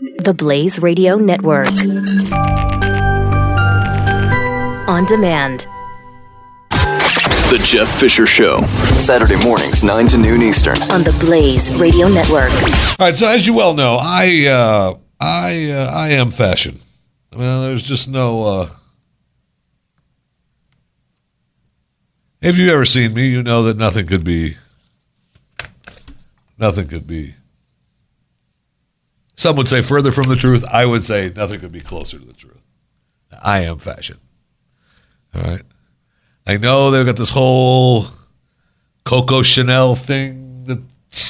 The Blaze Radio Network. On demand. The Jeff Fisher Show. Saturday mornings, 9 to noon Eastern. On the Blaze Radio Network. All right, so as you well know, I uh, I uh, I am fashion. I mean, there's just no. Uh... If you've ever seen me, you know that nothing could be. Nothing could be. Some would say further from the truth. I would say nothing could be closer to the truth. I am fashion. All right. I know they've got this whole Coco Chanel thing that,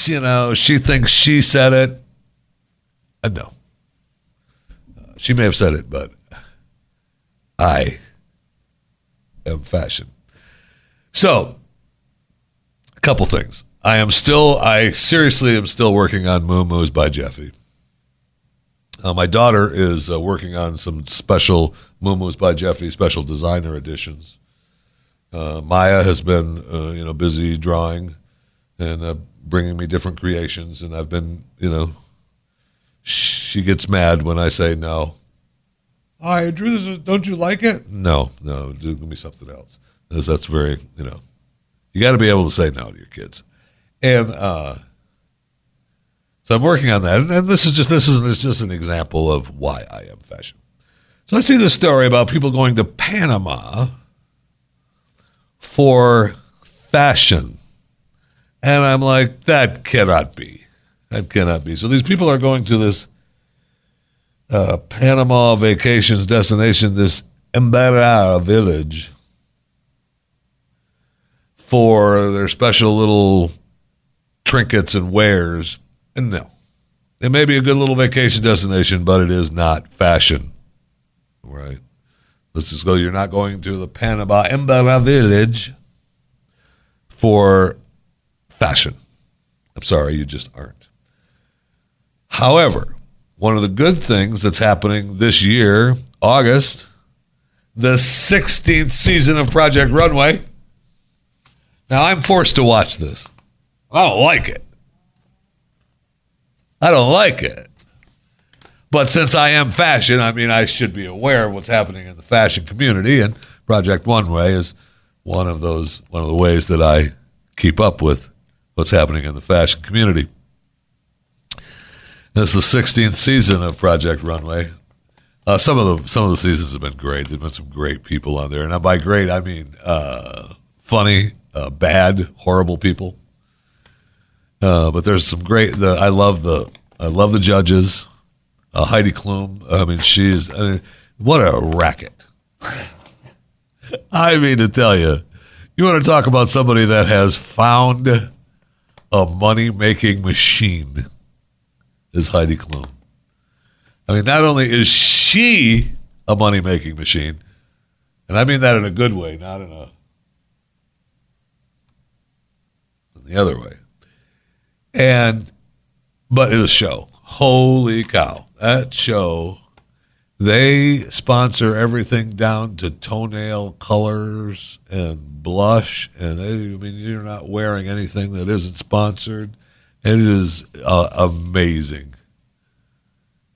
you know, she thinks she said it. Uh, no. Uh, she may have said it, but I am fashion. So, a couple things. I am still, I seriously am still working on MooMoos by Jeffy. Uh, my daughter is uh, working on some special Moos by Jeffy special designer editions. Uh, Maya has been, uh, you know, busy drawing and uh, bringing me different creations, and I've been, you know, she gets mad when I say no. I drew this. Don't you like it? No, no. Do give me something else. Because that's very, you know, you got to be able to say no to your kids, and uh, so I'm working on that. And this is just this is, this is just an example of why I am fashion. So I see this story about people going to Panama for fashion. And I'm like, that cannot be. That cannot be. So these people are going to this uh, Panama vacations destination, this Embera village, for their special little trinkets and wares. And no, it may be a good little vacation destination, but it is not fashion. Right? Let's just go. You're not going to the Panama Embera village for fashion. I'm sorry, you just aren't. However, one of the good things that's happening this year, August, the 16th season of Project Runway. Now, I'm forced to watch this. I don't like it. I don't like it. But since I am fashion, I mean, I should be aware of what's happening in the fashion community, and Project Runway is one of those one of the ways that I keep up with what's happening in the fashion community. This is the 16th season of Project Runway. Uh, some of the some of the seasons have been great. There've been some great people on there, and by great I mean uh, funny, uh, bad, horrible people. Uh, but there's some great. The, I love the I love the judges uh, Heidi Klum. I mean, she's I mean, what a racket. I mean to tell you, you want to talk about somebody that has found a money making machine is Heidi Klum. I mean, not only is she a money making machine, and I mean that in a good way, not in a in the other way. And but it's a show. Holy cow that show, they sponsor everything down to toenail colors and blush, and they, I mean you're not wearing anything that isn't sponsored. It is uh, amazing.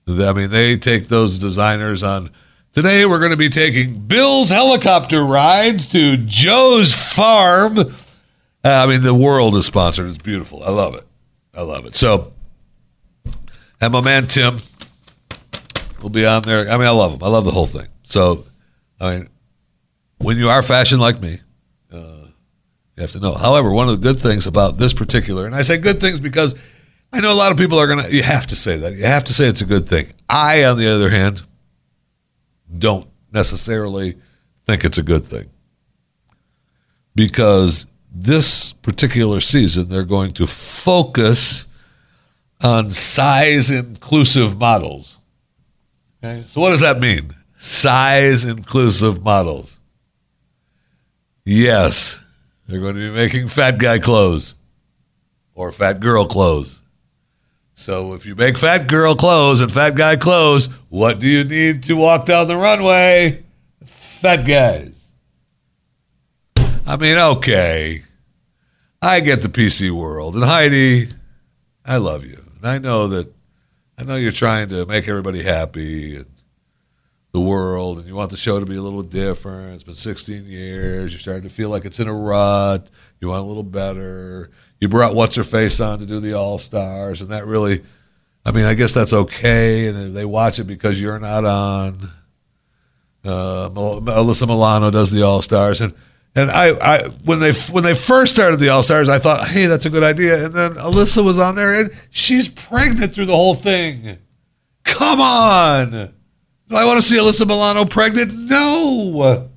I mean, they take those designers on. Today, we're going to be taking Bill's helicopter rides to Joe's farm. Uh, I mean, the world is sponsored. It's beautiful. I love it. I love it. So, and my man Tim, will be on there. I mean, I love them. I love the whole thing. So, I mean, when you are fashion like me, uh, you have to know. However, one of the good things about this particular, and I say good things because I know a lot of people are going to, you have to say that. You have to say it's a good thing. I, on the other hand, don't necessarily think it's a good thing. Because this particular season, they're going to focus on size inclusive models. Okay, so what does that mean? Size inclusive models. Yes, they're going to be making fat guy clothes or fat girl clothes. So if you make fat girl clothes and fat guy clothes, what do you need to walk down the runway? Fat guys. I mean, okay. I get the PC world. And Heidi, I love you. And I know that I know you're trying to make everybody happy and the world, and you want the show to be a little different. It's been 16 years. You're starting to feel like it's in a rut. You want a little better. You brought what's her face on to do the All Stars, and that really, I mean, I guess that's okay. And they watch it because you're not on. Uh, Alyssa Milano does the All Stars, and and I, I when they when they first started the All Stars, I thought, hey, that's a good idea. And then Alyssa was on there, and she's pregnant through the whole thing. Come on, do I want to see Alyssa Milano pregnant? No,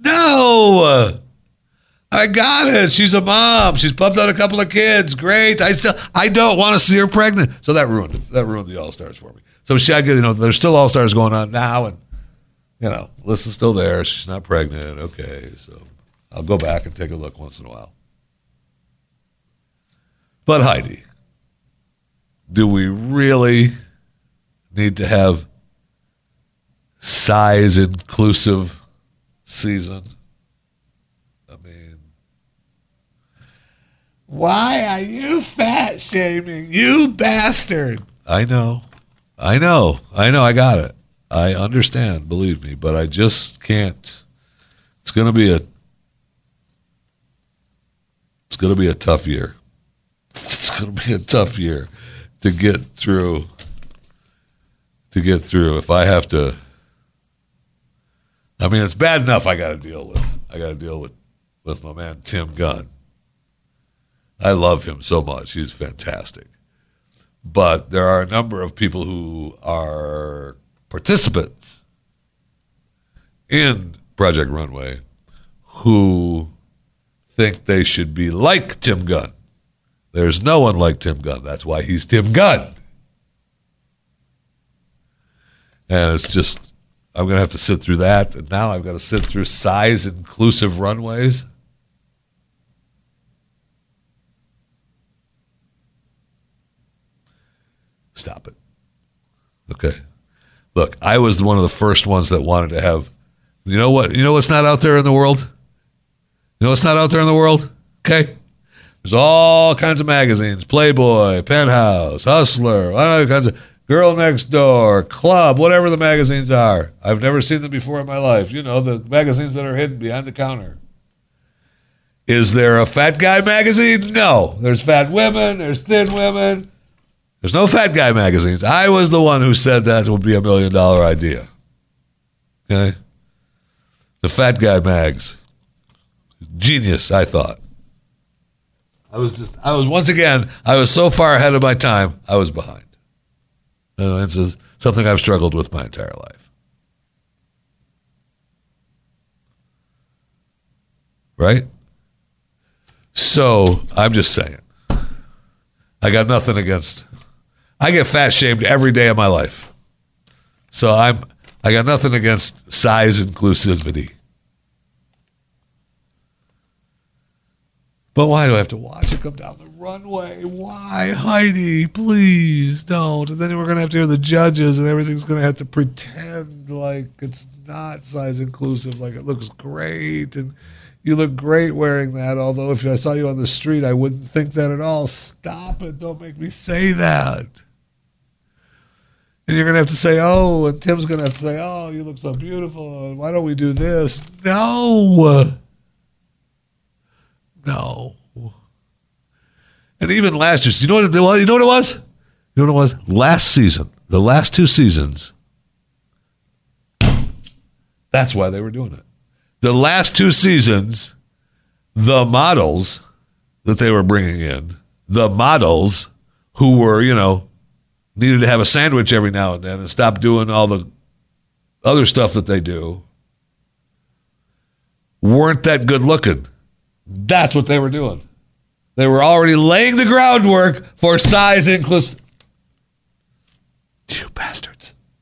no. I got it. She's a mom. She's pumped out a couple of kids. Great. I still I don't want to see her pregnant. So that ruined. That ruined the All Stars for me. So she, I get, you know, there's still All Stars going on now, and you know, Alyssa's still there. She's not pregnant. Okay, so I'll go back and take a look once in a while. But Heidi, do we really need to have size inclusive season? I mean, why are you fat shaming? You bastard. I know. I know. I know. I got it. I understand, believe me, but I just can't. It's going to be a. It's going to be a tough year. It's going to be a tough year to get through. To get through, if I have to. I mean, it's bad enough I got to deal with. I got to deal with with my man Tim Gunn. I love him so much. He's fantastic. But there are a number of people who are participants in Project Runway who think they should be like Tim Gunn. There's no one like Tim Gunn. That's why he's Tim Gunn. And it's just, I'm going to have to sit through that. And now I've got to sit through size inclusive runways. Stop it. Okay. Look, I was one of the first ones that wanted to have. You know what? You know what's not out there in the world? You know what's not out there in the world? Okay. There's all kinds of magazines Playboy, Penthouse, Hustler, all kinds of Girl Next Door, Club, whatever the magazines are. I've never seen them before in my life. You know, the magazines that are hidden behind the counter. Is there a fat guy magazine? No. There's fat women, there's thin women, there's no fat guy magazines. I was the one who said that would be a million dollar idea. Okay? The fat guy mags. Genius, I thought. I was just, I was, once again, I was so far ahead of my time, I was behind. And this is something I've struggled with my entire life. Right? So I'm just saying. I got nothing against I get fat shamed every day of my life. So I'm I got nothing against size inclusivity. But why do I have to watch it come down the runway? Why, Heidi? Please don't. And then we're gonna have to hear the judges, and everything's gonna have to pretend like it's not size inclusive, like it looks great, and you look great wearing that. Although if I saw you on the street, I wouldn't think that at all. Stop it! Don't make me say that. And you're going to have to say, oh, and Tim's going to have to say, oh, you look so beautiful. Why don't we do this? No. No. And even last year, you know what it was? You know what it was? You know what it was? Last season, the last two seasons. That's why they were doing it. The last two seasons, the models that they were bringing in, the models who were, you know, needed to have a sandwich every now and then and stop doing all the other stuff that they do weren't that good looking. That's what they were doing. They were already laying the groundwork for size inclusive. You bastard.